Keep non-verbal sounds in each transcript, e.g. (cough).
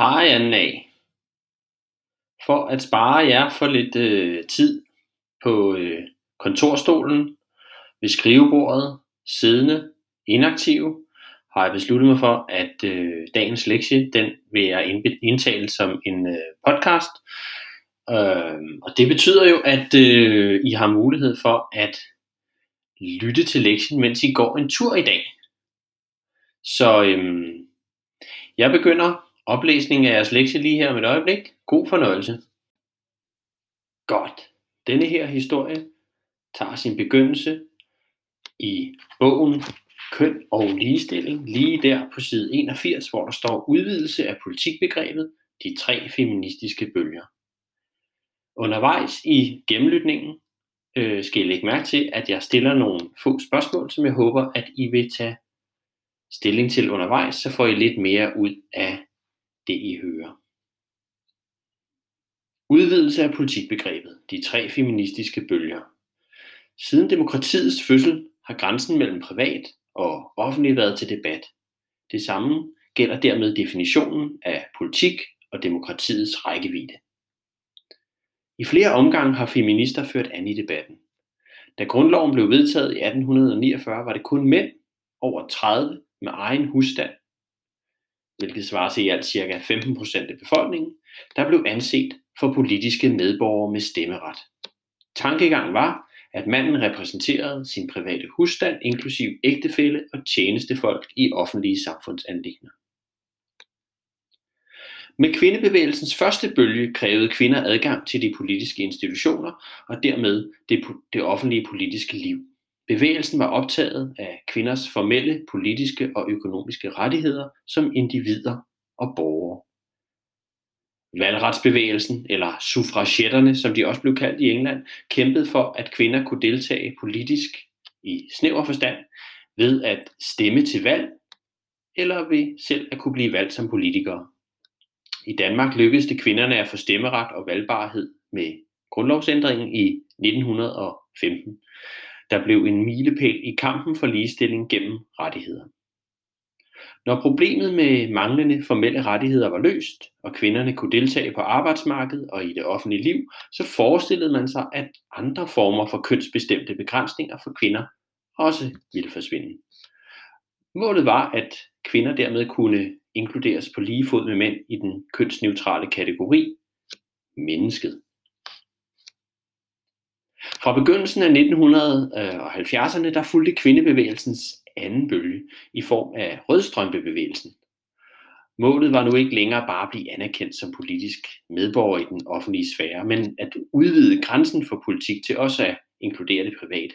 Hej af, For at spare jer for lidt øh, tid på øh, kontorstolen, ved skrivebordet, siddende, inaktiv, har jeg besluttet mig for, at øh, dagens lektie, den vil jeg indtale som en øh, podcast. Øh, og det betyder jo, at øh, I har mulighed for at lytte til lektien, mens I går en tur i dag. Så øh, jeg begynder Oplæsning af jeres lektie lige her om et øjeblik. God fornøjelse. Godt. Denne her historie tager sin begyndelse i bogen Køn og ligestilling, lige der på side 81, hvor der står udvidelse af politikbegrebet, de tre feministiske bølger. Undervejs i gennemlytningen øh, skal I lægge mærke til, at jeg stiller nogle få spørgsmål, som jeg håber, at I vil tage stilling til undervejs, så får I lidt mere ud af det, I hører. Udvidelse af politikbegrebet, de tre feministiske bølger. Siden demokratiets fødsel har grænsen mellem privat og offentlig været til debat. Det samme gælder dermed definitionen af politik og demokratiets rækkevidde. I flere omgange har feminister ført an i debatten. Da grundloven blev vedtaget i 1849, var det kun mænd over 30 med egen husstand, hvilket svarer til i alt ca. 15% af befolkningen, der blev anset for politiske medborgere med stemmeret. Tankegangen var, at manden repræsenterede sin private husstand, inklusiv ægtefælle og tjenestefolk i offentlige samfundsanlægner. Med kvindebevægelsens første bølge krævede kvinder adgang til de politiske institutioner og dermed det, det offentlige politiske liv. Bevægelsen var optaget af kvinders formelle politiske og økonomiske rettigheder som individer og borgere. Valgretsbevægelsen, eller suffragetterne, som de også blev kaldt i England, kæmpede for, at kvinder kunne deltage politisk i snæver forstand ved at stemme til valg, eller ved selv at kunne blive valgt som politikere. I Danmark lykkedes det kvinderne at få stemmeret og valgbarhed med grundlovsændringen i 1915, der blev en milepæl i kampen for ligestilling gennem rettigheder. Når problemet med manglende formelle rettigheder var løst, og kvinderne kunne deltage på arbejdsmarkedet og i det offentlige liv, så forestillede man sig, at andre former for kønsbestemte begrænsninger for kvinder også ville forsvinde. Målet var, at kvinder dermed kunne inkluderes på lige fod med mænd i den kønsneutrale kategori, mennesket. Fra begyndelsen af 1970'erne øh, der fulgte kvindebevægelsens anden bølge i form af rødstrømpebevægelsen. Målet var nu ikke længere bare at blive anerkendt som politisk medborger i den offentlige sfære, men at udvide grænsen for politik til også at inkludere det private.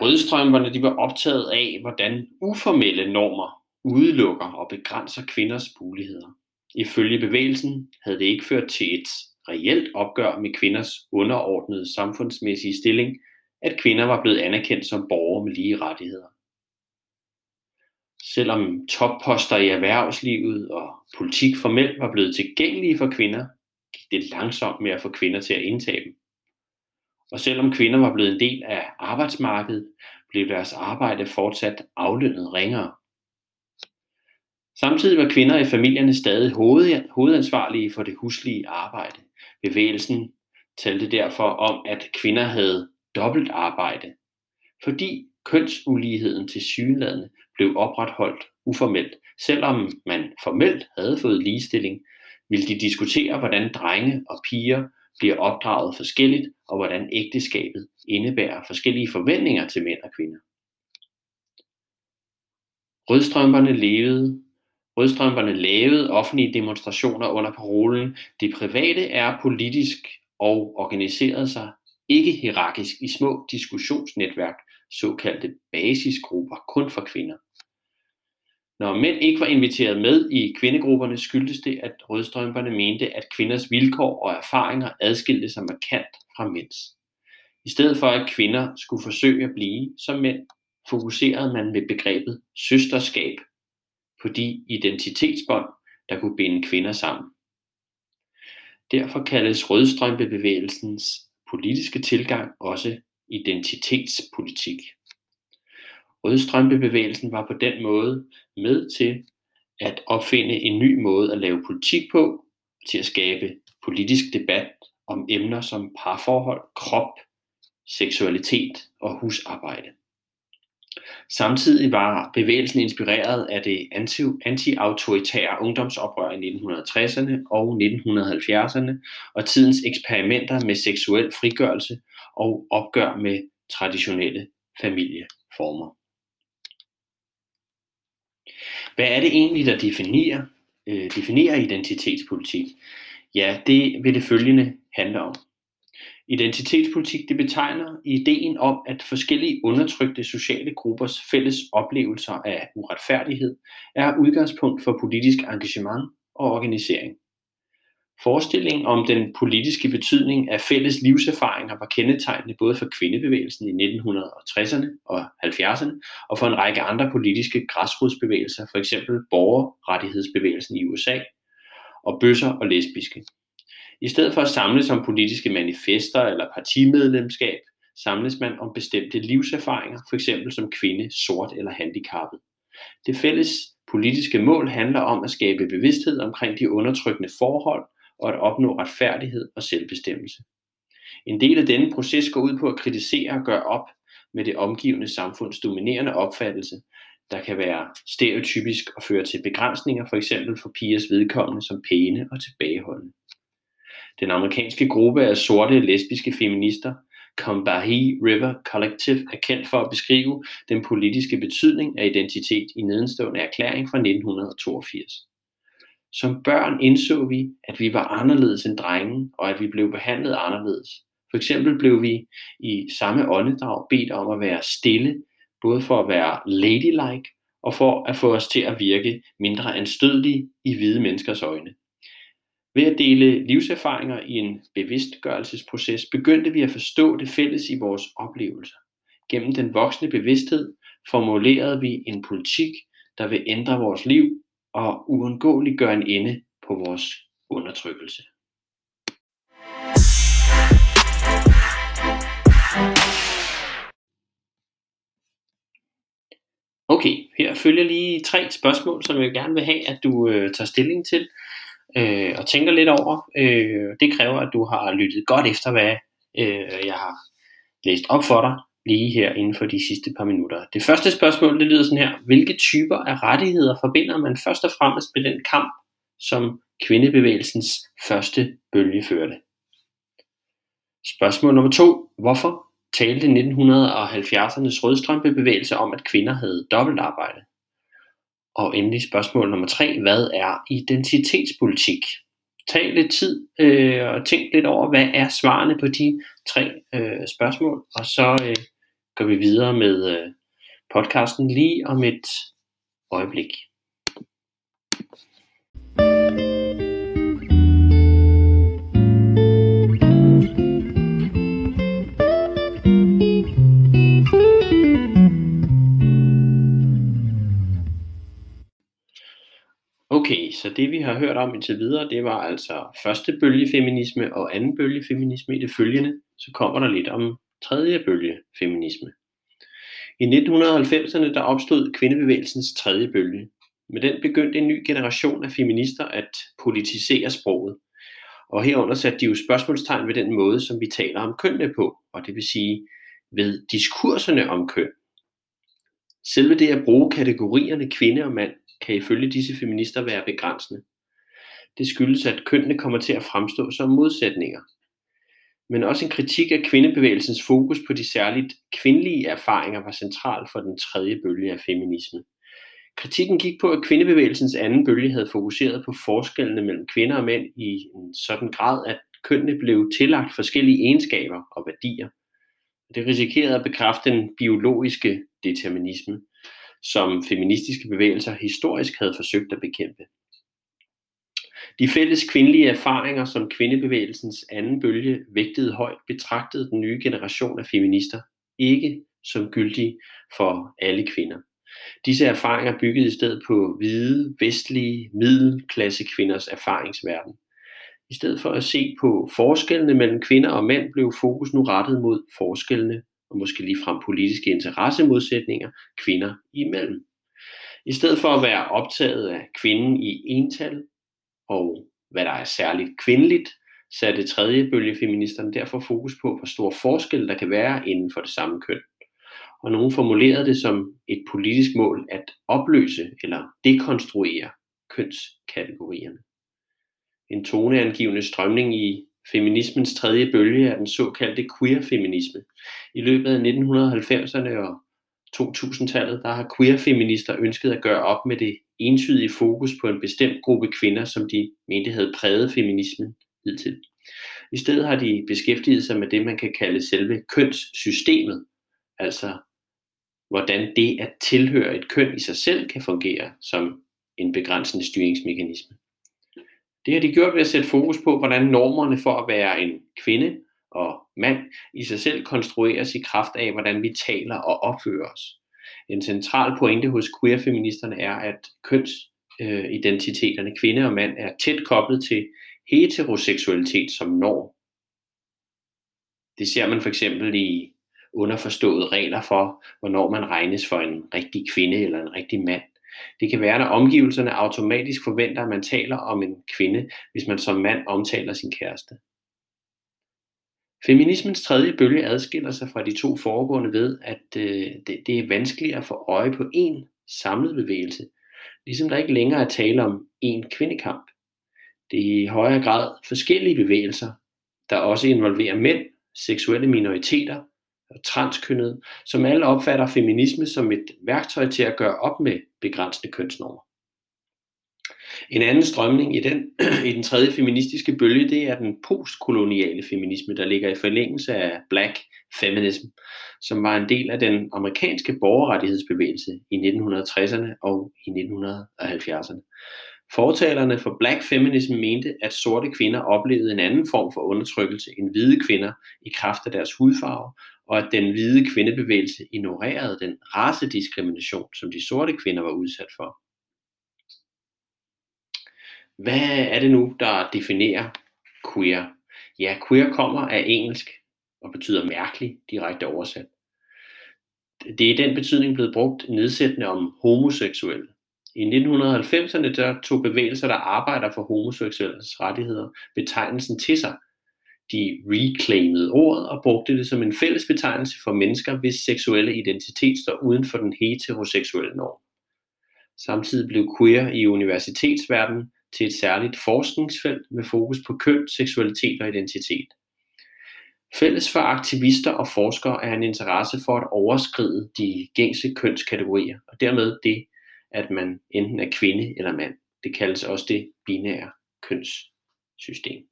Rødstrømperne de var optaget af, hvordan uformelle normer udelukker og begrænser kvinders muligheder. Ifølge bevægelsen havde det ikke ført til et reelt opgør med kvinders underordnede samfundsmæssige stilling, at kvinder var blevet anerkendt som borgere med lige rettigheder. Selvom topposter i erhvervslivet og politik formelt var blevet tilgængelige for kvinder, gik det langsomt med at få kvinder til at indtage dem. Og selvom kvinder var blevet en del af arbejdsmarkedet, blev deres arbejde fortsat aflønnet ringere. Samtidig var kvinder i familierne stadig hovedansvarlige for det huslige arbejde. Bevægelsen talte derfor om, at kvinder havde dobbelt arbejde, fordi kønsuligheden til sygeladende blev opretholdt uformelt. Selvom man formelt havde fået ligestilling, ville de diskutere, hvordan drenge og piger bliver opdraget forskelligt, og hvordan ægteskabet indebærer forskellige forventninger til mænd og kvinder. Rødstrømperne levede Rødstrømperne lavede offentlige demonstrationer under parolen Det private er politisk og organiserede sig ikke hierarkisk i små diskussionsnetværk, såkaldte basisgrupper, kun for kvinder. Når mænd ikke var inviteret med i kvindegrupperne, skyldtes det, at rødstrømperne mente, at kvinders vilkår og erfaringer adskilte sig markant fra mænds. I stedet for at kvinder skulle forsøge at blive som mænd, fokuserede man med begrebet søsterskab på de identitetsbånd, der kunne binde kvinder sammen. Derfor kaldes rødstrømpebevægelsens politiske tilgang også identitetspolitik. Rødstrømpebevægelsen var på den måde med til at opfinde en ny måde at lave politik på, til at skabe politisk debat om emner som parforhold, krop, seksualitet og husarbejde. Samtidig var bevægelsen inspireret af det anti-autoritære ungdomsoprør i 1960'erne og 1970'erne og tidens eksperimenter med seksuel frigørelse og opgør med traditionelle familieformer. Hvad er det egentlig, der definerer, øh, definerer identitetspolitik? Ja, det vil det følgende handle om. Identitetspolitik det betegner ideen om, at forskellige undertrykte sociale gruppers fælles oplevelser af uretfærdighed er udgangspunkt for politisk engagement og organisering. Forestillingen om den politiske betydning af fælles livserfaringer var kendetegnende både for kvindebevægelsen i 1960'erne og 70'erne og for en række andre politiske græsrodsbevægelser, f.eks. borgerrettighedsbevægelsen i USA og bøsser og lesbiske. I stedet for at samles om politiske manifester eller partimedlemskab, samles man om bestemte livserfaringer, f.eks. som kvinde, sort eller handicappet. Det fælles politiske mål handler om at skabe bevidsthed omkring de undertrykkende forhold og at opnå retfærdighed og selvbestemmelse. En del af denne proces går ud på at kritisere og gøre op med det omgivende samfunds dominerende opfattelse, der kan være stereotypisk og føre til begrænsninger, for eksempel for pigers vedkommende som pæne og tilbageholdende. Den amerikanske gruppe af sorte lesbiske feminister, Combahee River Collective, er kendt for at beskrive den politiske betydning af identitet i nedenstående erklæring fra 1982. Som børn indså vi, at vi var anderledes end drenge, og at vi blev behandlet anderledes. For eksempel blev vi i samme åndedrag bedt om at være stille, både for at være ladylike og for at få os til at virke mindre anstødelige i hvide menneskers øjne. Ved at dele livserfaringer i en bevidstgørelsesproces begyndte vi at forstå det fælles i vores oplevelser. Gennem den voksne bevidsthed formulerede vi en politik, der vil ændre vores liv og uundgåeligt gøre en ende på vores undertrykkelse. Okay, her følger lige tre spørgsmål, som jeg gerne vil have, at du øh, tager stilling til øh, og tænker lidt over. Øh, det kræver, at du har lyttet godt efter, hvad øh, jeg har læst op for dig lige her inden for de sidste par minutter. Det første spørgsmål, det lyder sådan her. Hvilke typer af rettigheder forbinder man først og fremmest med den kamp, som kvindebevægelsens første bølge førte? Spørgsmål nummer to. Hvorfor talte 1970'ernes rødstrømpebevægelse om, at kvinder havde dobbeltarbejde? Og endelig spørgsmål nummer tre. Hvad er identitetspolitik? Tag lidt tid øh, og tænk lidt over, hvad er svarene på de tre øh, spørgsmål, og så øh, går vi videre med øh, podcasten lige om et øjeblik. Okay, så det vi har hørt om indtil videre, det var altså første bølge feminisme og anden bølge feminisme i det følgende. Så kommer der lidt om tredje bølge feminisme. I 1990'erne der opstod kvindebevægelsens tredje bølge. Med den begyndte en ny generation af feminister at politisere sproget. Og herunder satte de jo spørgsmålstegn ved den måde, som vi taler om kønnene på, og det vil sige ved diskurserne om køn. Selve det at bruge kategorierne kvinde og mand kan ifølge disse feminister være begrænsende. Det skyldes, at kønnene kommer til at fremstå som modsætninger men også en kritik af kvindebevægelsens fokus på de særligt kvindelige erfaringer var central for den tredje bølge af feminisme. Kritikken gik på, at kvindebevægelsens anden bølge havde fokuseret på forskellene mellem kvinder og mænd i en sådan grad, at kønnene blev tillagt forskellige egenskaber og værdier. Det risikerede at bekræfte den biologiske determinisme, som feministiske bevægelser historisk havde forsøgt at bekæmpe. De fælles kvindelige erfaringer, som kvindebevægelsens anden bølge vægtede højt, betragtede den nye generation af feminister ikke som gyldige for alle kvinder. Disse erfaringer byggede i stedet på hvide, vestlige, middelklasse kvinders erfaringsverden. I stedet for at se på forskellene mellem kvinder og mænd, blev fokus nu rettet mod forskellene og måske ligefrem politiske interessemodsætninger kvinder imellem. I stedet for at være optaget af kvinden i ental og hvad der er særligt kvindeligt, satte tredje bølge feministerne derfor fokus på, hvor stor forskel der kan være inden for det samme køn. Og nogen formulerede det som et politisk mål at opløse eller dekonstruere kønskategorierne. En toneangivende strømning i feminismens tredje bølge er den såkaldte queer-feminisme. I løbet af 1990'erne og 2000-tallet, der har queer-feminister ønsket at gøre op med det entydige fokus på en bestemt gruppe kvinder, som de mente havde præget feminismen hidtil. I stedet har de beskæftiget sig med det, man kan kalde selve kønssystemet, altså hvordan det at tilhøre et køn i sig selv kan fungere som en begrænsende styringsmekanisme. Det har de gjort ved at sætte fokus på, hvordan normerne for at være en kvinde og mand i sig selv konstrueres i kraft af, hvordan vi taler og opfører os. En central pointe hos queer-feministerne er, at kønsidentiteterne kvinde og mand er tæt koblet til heteroseksualitet som norm. Det ser man for eksempel i underforståede regler for, hvornår man regnes for en rigtig kvinde eller en rigtig mand. Det kan være, når omgivelserne automatisk forventer, at man taler om en kvinde, hvis man som mand omtaler sin kæreste. Feminismens tredje bølge adskiller sig fra de to foregående ved, at øh, det, det er vanskeligere at få øje på én samlet bevægelse, ligesom der ikke længere er tale om én kvindekamp. Det er i højere grad forskellige bevægelser, der også involverer mænd, seksuelle minoriteter og transkønnede, som alle opfatter feminisme som et værktøj til at gøre op med begrænsende kønsnormer. En anden strømning i den, (clears throat) i den tredje feministiske bølge, det er den postkoloniale feminisme, der ligger i forlængelse af Black Feminism, som var en del af den amerikanske borgerrettighedsbevægelse i 1960'erne og i 1970'erne. Fortalerne for Black Feminism mente, at sorte kvinder oplevede en anden form for undertrykkelse end hvide kvinder i kraft af deres hudfarve, og at den hvide kvindebevægelse ignorerede den racediskrimination, som de sorte kvinder var udsat for. Hvad er det nu, der definerer queer? Ja, queer kommer af engelsk og betyder mærkelig direkte oversat. Det er i den betydning blevet brugt nedsættende om homoseksuelle. I 1990'erne der tog bevægelser, der arbejder for homoseksuelles rettigheder, betegnelsen til sig. De reclaimede ordet og brugte det som en fælles betegnelse for mennesker, hvis seksuelle identitet står uden for den heteroseksuelle norm. Samtidig blev queer i universitetsverdenen til et særligt forskningsfelt med fokus på køn, seksualitet og identitet. Fælles for aktivister og forskere er en interesse for at overskride de gængse kønskategorier, og dermed det, at man enten er kvinde eller mand. Det kaldes også det binære kønssystem.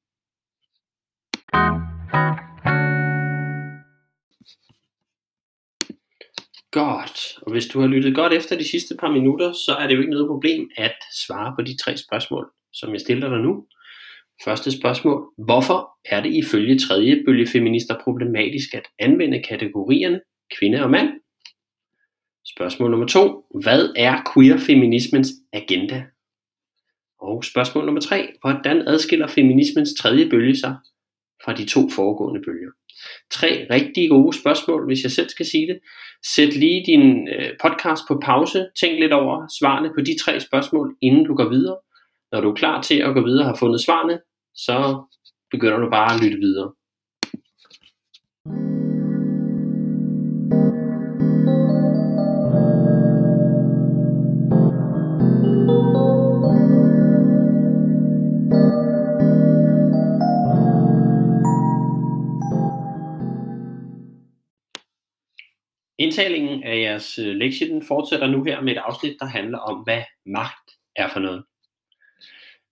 Godt. Og hvis du har lyttet godt efter de sidste par minutter, så er det jo ikke noget problem at svare på de tre spørgsmål, som jeg stiller dig nu. Første spørgsmål. Hvorfor er det ifølge tredje bølge feminister problematisk at anvende kategorierne kvinde og mand? Spørgsmål nummer to. Hvad er queer-feminismens agenda? Og spørgsmål nummer tre. Hvordan adskiller feminismens tredje bølge sig fra de to foregående bølger? Tre rigtig gode spørgsmål, hvis jeg selv skal sige det. Sæt lige din øh, podcast på pause. Tænk lidt over svarene på de tre spørgsmål, inden du går videre. Når du er klar til at gå videre og har fundet svarene, så begynder du bare at lytte videre. Indtalingen af jeres øh, lektie den fortsætter nu her med et afsnit, der handler om, hvad magt er for noget.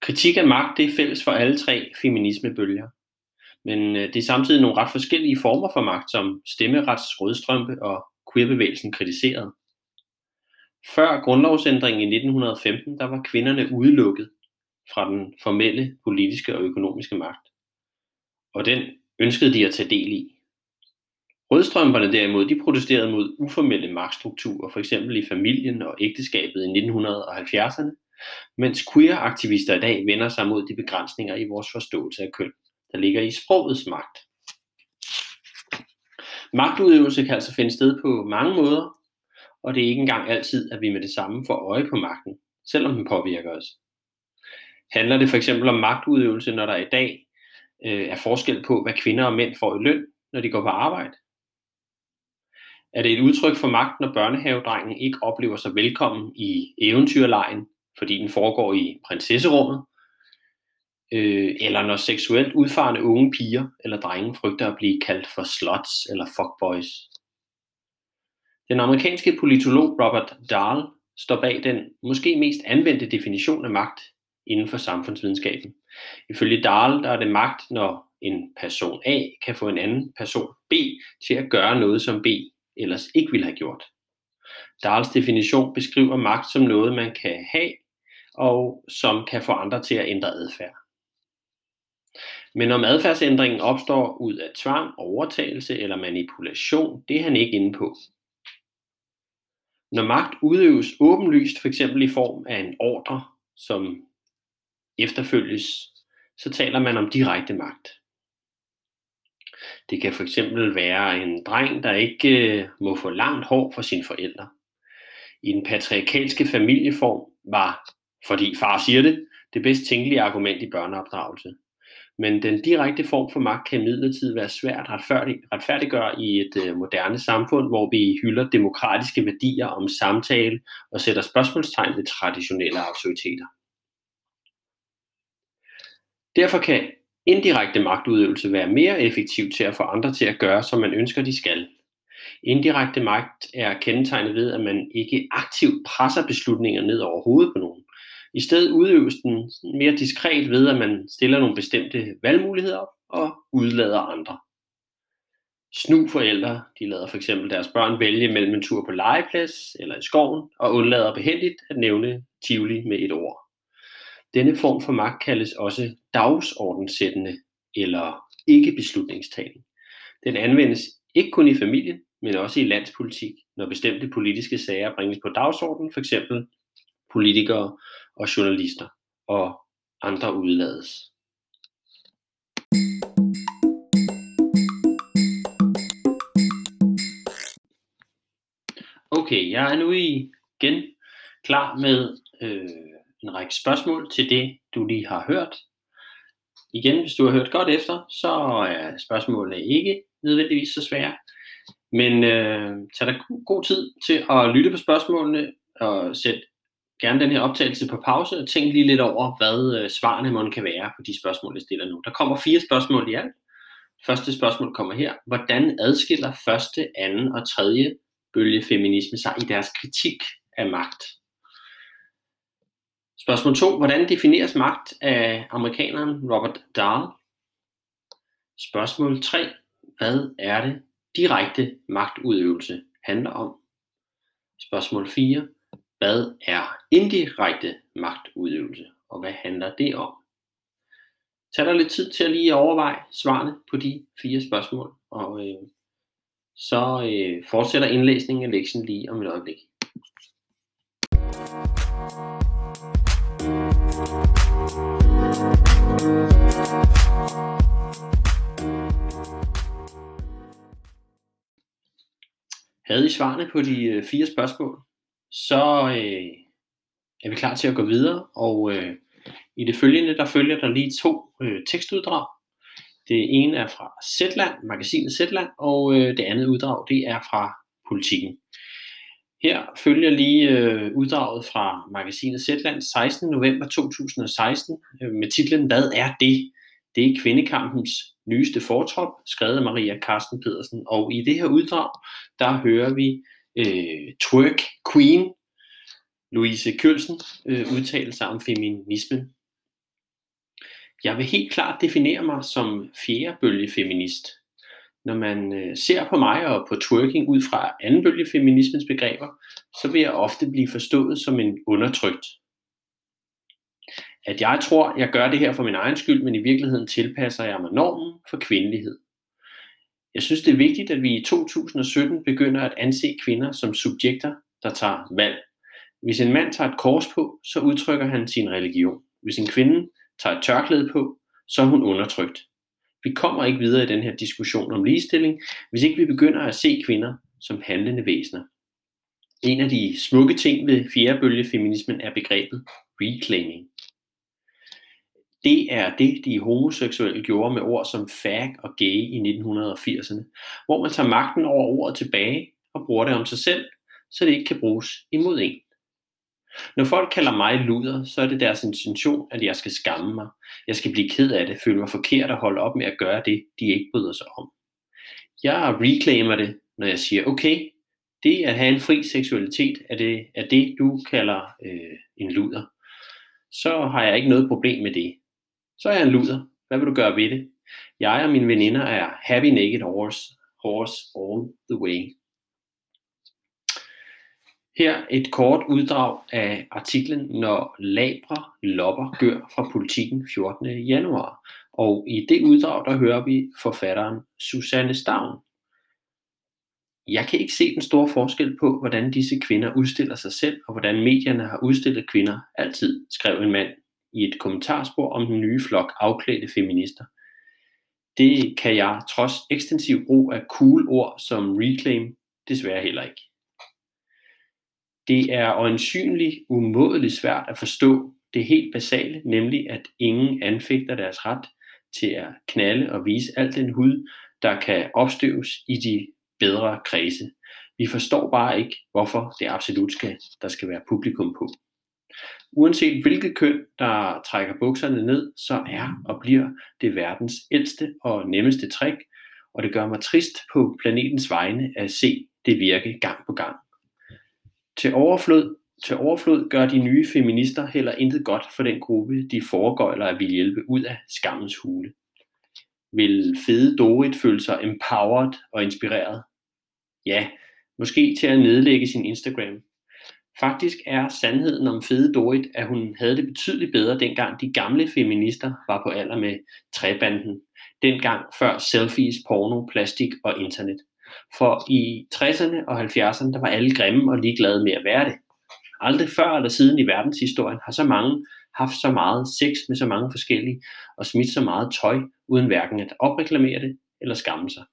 Kritik af magt det er fælles for alle tre feminismebølger. Men øh, det er samtidig nogle ret forskellige former for magt, som stemmerets rødstrømpe og queerbevægelsen kritiserede. Før grundlovsændringen i 1915, der var kvinderne udelukket fra den formelle politiske og økonomiske magt. Og den ønskede de at tage del i. Rødstrømperne derimod, de protesterede mod uformelle magtstrukturer, f.eks. i familien og ægteskabet i 1970'erne, mens queer-aktivister i dag vender sig mod de begrænsninger i vores forståelse af køn, der ligger i sprogets magt. Magtudøvelse kan altså finde sted på mange måder, og det er ikke engang altid, at vi med det samme får øje på magten, selvom den påvirker os. Handler det for eksempel om magtudøvelse, når der i dag øh, er forskel på, hvad kvinder og mænd får i løn, når de går på arbejde? Er det et udtryk for magt, når børnehavedrengen ikke oplever sig velkommen i eventyrlejen, fordi den foregår i prinsesserummet? Øh, eller når seksuelt udfarende unge piger eller drenge frygter at blive kaldt for sluts eller fuckboys? Den amerikanske politolog Robert Dahl står bag den måske mest anvendte definition af magt inden for samfundsvidenskaben. Ifølge Dahl der er det magt, når en person A kan få en anden person B til at gøre noget, som B ellers ikke ville have gjort. Dahls definition beskriver magt som noget, man kan have, og som kan få andre til at ændre adfærd. Men om adfærdsændringen opstår ud af tvang, overtagelse eller manipulation, det er han ikke inde på. Når magt udøves åbenlyst, f.eks. i form af en ordre, som efterfølges, så taler man om direkte magt. Det kan fx være en dreng, der ikke øh, må få langt hår for sine forældre. I den patriarkalske familieform var, fordi far siger det, det bedst tænkelige argument i børneopdragelse. Men den direkte form for magt kan imidlertid være svært retfærdig, retfærdiggøre i et øh, moderne samfund, hvor vi hylder demokratiske værdier om samtale og sætter spørgsmålstegn ved traditionelle autoriteter. Derfor kan indirekte magtudøvelse være mere effektiv til at få andre til at gøre, som man ønsker, de skal. Indirekte magt er kendetegnet ved, at man ikke aktivt presser beslutninger ned over hovedet på nogen. I stedet udøves den mere diskret ved, at man stiller nogle bestemte valgmuligheder op og udlader andre. Snu forældre, de lader for eksempel deres børn vælge mellem en tur på legeplads eller i skoven, og undlader behendigt at nævne Tivoli med et ord. Denne form for magt kaldes også dagsordensættende eller ikke beslutningstagning. Den anvendes ikke kun i familien, men også i landspolitik, når bestemte politiske sager bringes på dagsordenen, f.eks. politikere og journalister og andre udlades. Okay, jeg er nu igen klar med øh, en række spørgsmål til det, du lige har hørt. Igen, hvis du har hørt godt efter, så er spørgsmålene ikke nødvendigvis så svære. Men øh, tag dig god tid til at lytte på spørgsmålene og sæt gerne den her optagelse på pause og tænk lige lidt over, hvad øh, svarene må kan være på de spørgsmål, jeg stiller nu. Der kommer fire spørgsmål i alt. Første spørgsmål kommer her. Hvordan adskiller første, anden og tredje bølge feminisme sig i deres kritik af magt? Spørgsmål 2. Hvordan defineres magt af amerikaneren Robert Dahl? Spørgsmål 3. Hvad er det direkte magtudøvelse handler om? Spørgsmål 4. Hvad er indirekte magtudøvelse, og hvad handler det om? Tag dig lidt tid til at lige overveje svarene på de fire spørgsmål, og øh, så øh, fortsætter indlæsningen af lektien lige om et øjeblik. Havde I svarene på de øh, fire spørgsmål, så øh, er vi klar til at gå videre, og øh, i det følgende, der følger der lige to øh, tekstuddrag. Det ene er fra Zetland, magasinet Zetland, og øh, det andet uddrag, det er fra Politiken. Her følger lige øh, uddraget fra magasinet Zetland 16. november 2016 øh, med titlen Hvad er det? Det er kvindekampens nyeste fortrop, skrevet af Maria Karsten Pedersen. Og i det her uddrag, der hører vi øh, twerk queen Louise Kølsen øh, udtale sig om feminismen. Jeg vil helt klart definere mig som fjerdebølgefeminist. feminist. Når man øh, ser på mig og på twerking ud fra andenbølge feminismens begreber, så vil jeg ofte blive forstået som en undertrykt. At jeg tror, jeg gør det her for min egen skyld, men i virkeligheden tilpasser jeg mig normen for kvindelighed. Jeg synes, det er vigtigt, at vi i 2017 begynder at anse kvinder som subjekter, der tager valg. Hvis en mand tager et kors på, så udtrykker han sin religion. Hvis en kvinde tager et tørklæde på, så er hun undertrykt. Vi kommer ikke videre i den her diskussion om ligestilling, hvis ikke vi begynder at se kvinder som handlende væsener. En af de smukke ting ved fjerde bølge feminismen er begrebet reclaiming. Det er det, de homoseksuelle gjorde med ord som fag og gay i 1980'erne, hvor man tager magten over ordet tilbage og bruger det om sig selv, så det ikke kan bruges imod en. Når folk kalder mig luder, så er det deres intention, at jeg skal skamme mig. Jeg skal blive ked af det, føle mig forkert og holde op med at gøre det, de ikke bryder sig om. Jeg reclaimer det, når jeg siger, okay, det at have en fri seksualitet er det, er det du kalder øh, en luder. Så har jeg ikke noget problem med det. Så er jeg en luder. Hvad vil du gøre ved det? Jeg og mine veninder er happy naked horse, horse all the way. Her et kort uddrag af artiklen Når labre lopper gør fra politikken 14. januar. Og i det uddrag, der hører vi forfatteren Susanne Stavn. Jeg kan ikke se den store forskel på, hvordan disse kvinder udstiller sig selv, og hvordan medierne har udstillet kvinder altid, skrev en mand i et kommentarspor om den nye flok afklædte feminister. Det kan jeg trods ekstensiv brug af cool ord som reclaim desværre heller ikke. Det er øjensynligt umådeligt svært at forstå det helt basale, nemlig at ingen anfægter deres ret til at knalde og vise al den hud, der kan opstøves i de bedre kredse. Vi forstår bare ikke, hvorfor det absolut skal, der skal være publikum på. Uanset hvilket køn, der trækker bukserne ned, så er og bliver det verdens ældste og nemmeste trick, og det gør mig trist på planetens vegne at se det virke gang på gang. Til overflod, til overflod gør de nye feminister heller intet godt for den gruppe, de foregøjler at vil hjælpe ud af skammens hule. Vil fede Dorit føle sig empowered og inspireret? Ja, måske til at nedlægge sin Instagram. Faktisk er sandheden om fede Dorit, at hun havde det betydeligt bedre dengang de gamle feminister var på alder med træbanden. Dengang før selfies, porno, plastik og internet. For i 60'erne og 70'erne, der var alle grimme og ligeglade med at være det. Aldrig før eller siden i verdenshistorien har så mange haft så meget sex med så mange forskellige og smidt så meget tøj, uden hverken at opreklamere det eller skamme sig.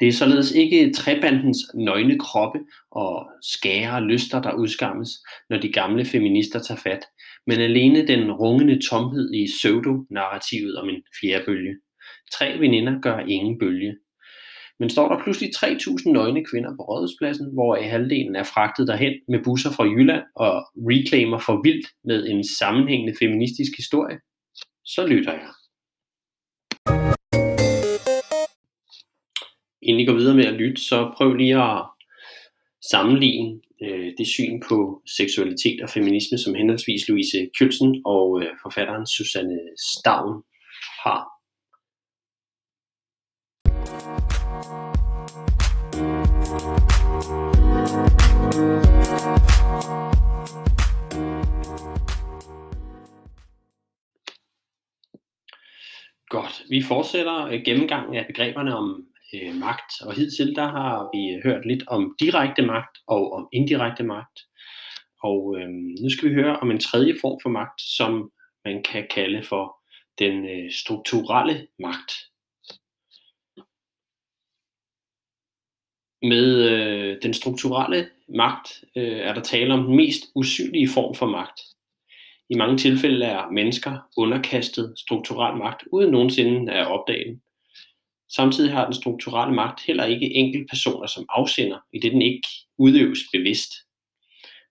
Det er således ikke trebandens nøgne kroppe og skære lyster, der udskammes, når de gamle feminister tager fat, men alene den rungende tomhed i pseudo-narrativet om en fjerde bølge. Tre veninder gør ingen bølge. Men står der pludselig 3.000 nøgne kvinder på rådhuspladsen, hvor halvdelen er fragtet derhen med busser fra Jylland og reclaimer for vildt med en sammenhængende feministisk historie, så lytter jeg. Inden I går videre med at lytte, så prøv lige at sammenligne øh, det syn på seksualitet og feminisme, som henholdsvis Louise Kjølsen og øh, forfatteren Susanne Stavn har. Vi fortsætter øh, gennemgangen af begreberne om øh, magt, og hidtil der har vi hørt lidt om direkte magt og om indirekte magt. Og øh, nu skal vi høre om en tredje form for magt, som man kan kalde for den øh, strukturelle magt. Med øh, den strukturelle magt øh, er der tale om den mest usynlige form for magt. I mange tilfælde er mennesker underkastet strukturel magt, uden nogensinde at opdage den. Samtidig har den strukturelle magt heller ikke enkelte personer som afsender, i det den ikke udøves bevidst.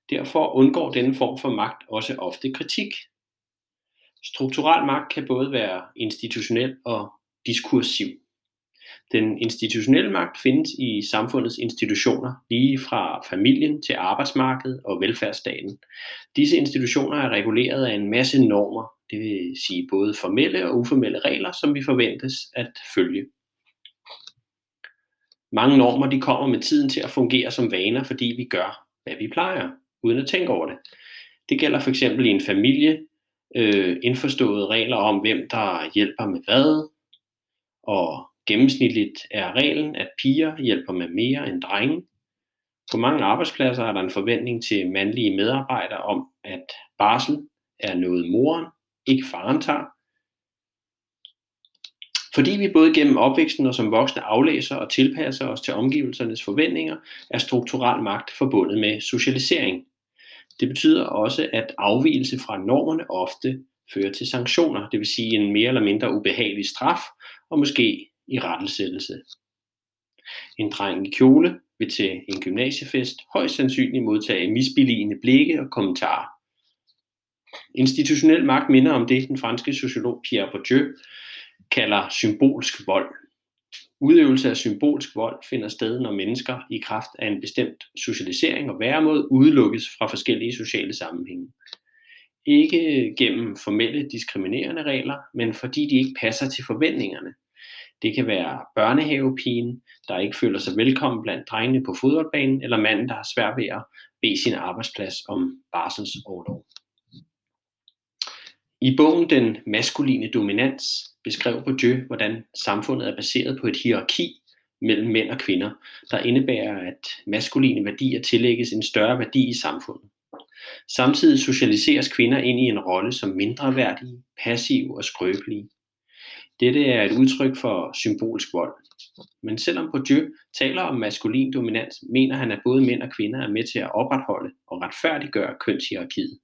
Derfor undgår denne form for magt også ofte kritik. Strukturel magt kan både være institutionel og diskursiv. Den institutionelle magt findes i samfundets institutioner, lige fra familien til arbejdsmarkedet og velfærdsstaten. Disse institutioner er reguleret af en masse normer, det vil sige både formelle og uformelle regler, som vi forventes at følge. Mange normer de kommer med tiden til at fungere som vaner, fordi vi gør, hvad vi plejer, uden at tænke over det. Det gælder for eksempel i en familie, øh, indforståede regler om, hvem der hjælper med hvad, og gennemsnitligt er reglen, at piger hjælper med mere end drenge. På mange arbejdspladser er der en forventning til mandlige medarbejdere om, at barsel er noget moren, ikke faren tager. Fordi vi både gennem opvæksten og som voksne aflæser og tilpasser os til omgivelsernes forventninger, er strukturel magt forbundet med socialisering. Det betyder også, at afvielse fra normerne ofte fører til sanktioner, det vil sige en mere eller mindre ubehagelig straf og måske i rettelsættelse. En dreng i kjole vil til en gymnasiefest højst sandsynligt modtage misbilligende blikke og kommentarer. Institutionel magt minder om det, den franske sociolog Pierre Bourdieu kalder symbolsk vold. Udøvelse af symbolsk vold finder sted, når mennesker i kraft af en bestemt socialisering og væremåde udelukkes fra forskellige sociale sammenhænge. Ikke gennem formelle diskriminerende regler, men fordi de ikke passer til forventningerne. Det kan være børnehavepigen, der ikke føler sig velkommen blandt drengene på fodboldbanen, eller manden, der har svært ved at bede sin arbejdsplads om barselsårlov. I bogen Den maskuline dominans beskrev Bourdieu, hvordan samfundet er baseret på et hierarki mellem mænd og kvinder, der indebærer, at maskuline værdier tillægges en større værdi i samfundet. Samtidig socialiseres kvinder ind i en rolle som mindreværdige, passive og skrøbelige. Dette er et udtryk for symbolsk vold. Men selvom Bourdieu taler om maskulin dominans, mener han, at både mænd og kvinder er med til at opretholde og retfærdiggøre kønshierarkiet.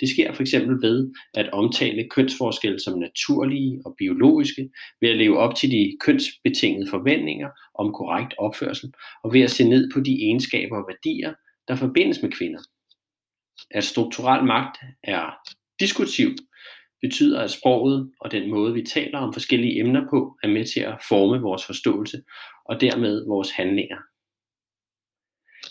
Det sker for eksempel ved at omtale kønsforskelle som naturlige og biologiske, ved at leve op til de kønsbetingede forventninger om korrekt opførsel, og ved at se ned på de egenskaber og værdier, der forbindes med kvinder. At strukturel magt er diskutiv, betyder, at sproget og den måde, vi taler om forskellige emner på, er med til at forme vores forståelse og dermed vores handlinger.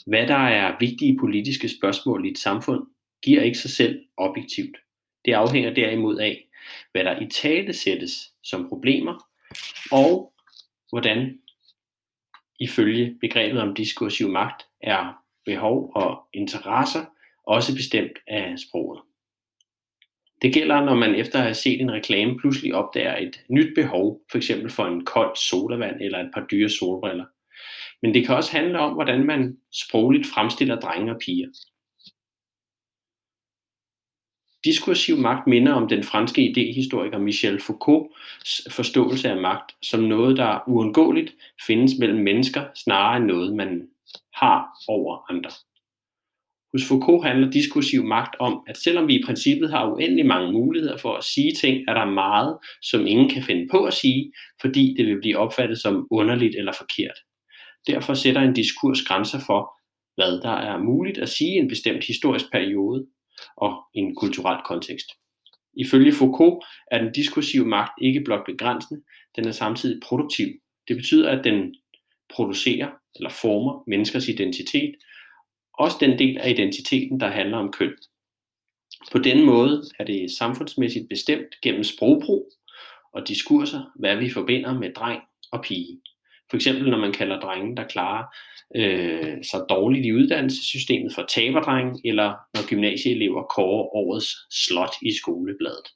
Hvad der er vigtige politiske spørgsmål i et samfund, giver ikke sig selv objektivt. Det afhænger derimod af, hvad der i tale sættes som problemer, og hvordan ifølge begrebet om diskursiv magt er behov og interesser også bestemt af sproget. Det gælder, når man efter at have set en reklame pludselig opdager et nyt behov, f.eks. for en kold sodavand eller et par dyre solbriller. Men det kan også handle om, hvordan man sprogligt fremstiller drenge og piger. Diskursiv magt minder om den franske idehistoriker Michel Foucaults forståelse af magt som noget, der uundgåeligt findes mellem mennesker, snarere end noget, man har over andre. Hos Foucault handler diskursiv magt om, at selvom vi i princippet har uendelig mange muligheder for at sige ting, er der meget, som ingen kan finde på at sige, fordi det vil blive opfattet som underligt eller forkert. Derfor sætter en diskurs grænser for, hvad der er muligt at sige i en bestemt historisk periode og i en kulturel kontekst. Ifølge Foucault er den diskursive magt ikke blot begrænsende, den er samtidig produktiv. Det betyder, at den producerer eller former menneskers identitet også den del af identiteten, der handler om køn. På den måde er det samfundsmæssigt bestemt gennem sprogbrug og diskurser, hvad vi forbinder med dreng og pige. For eksempel når man kalder drenge, der klarer øh, sig dårligt i uddannelsessystemet for taberdreng, eller når gymnasieelever kårer årets slot i skolebladet.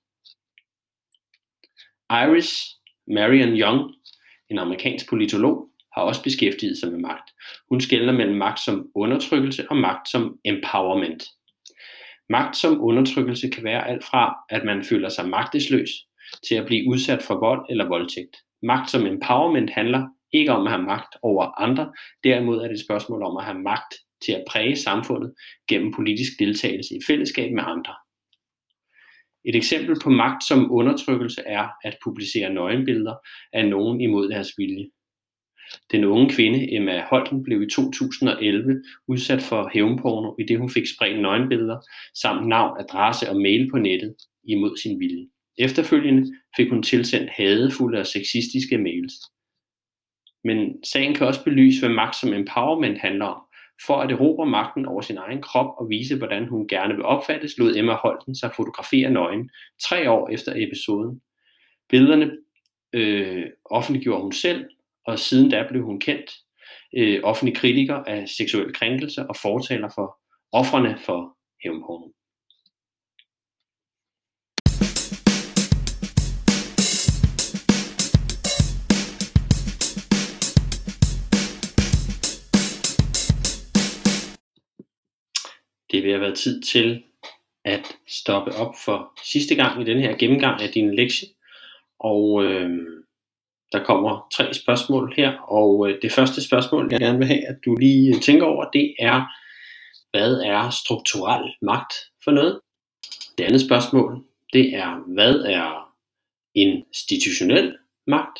Iris Marion Young, en amerikansk politolog, har også beskæftiget sig med magt. Hun skældner mellem magt som undertrykkelse og magt som empowerment. Magt som undertrykkelse kan være alt fra, at man føler sig magtesløs, til at blive udsat for vold eller voldtægt. Magt som empowerment handler ikke om at have magt over andre, derimod er det et spørgsmål om at have magt til at præge samfundet gennem politisk deltagelse i fællesskab med andre. Et eksempel på magt som undertrykkelse er at publicere nøgenbilleder af nogen imod deres vilje. Den unge kvinde Emma Holten blev i 2011 udsat for hævnporno, i det hun fik spredt nøgenbilleder samt navn, adresse og mail på nettet imod sin vilje. Efterfølgende fik hun tilsendt hadefulde og sexistiske mails. Men sagen kan også belyse, hvad magt som empowerment handler om. For at erobre magten over sin egen krop og vise, hvordan hun gerne vil opfattes, lod Emma Holten sig fotografere nøgen tre år efter episoden. Billederne øh, offentliggjorde hun selv, og siden da blev hun kendt øh, offentlig kritiker af seksuel krænkelse og fortaler for offrene for hævnporno. Det vil have været tid til at stoppe op for sidste gang i den her gennemgang af din lektie. Og øh, der kommer tre spørgsmål her, og øh, det første spørgsmål, jeg gerne vil have, at du lige øh, tænker over, det er, hvad er strukturel magt for noget? Det andet spørgsmål, det er, hvad er institutionel magt?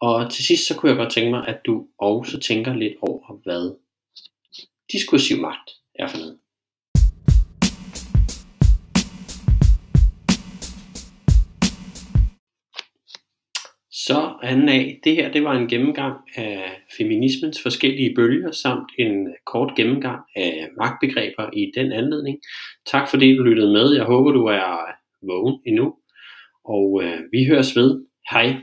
Og til sidst så kunne jeg godt tænke mig, at du også tænker lidt over, hvad diskursiv magt er for noget. Anden af, det her det var en gennemgang af feminismens forskellige bølger, samt en kort gennemgang af magtbegreber i den anledning. Tak fordi du lyttede med. Jeg håber du er vågen endnu. Og øh, vi høres ved. Hej.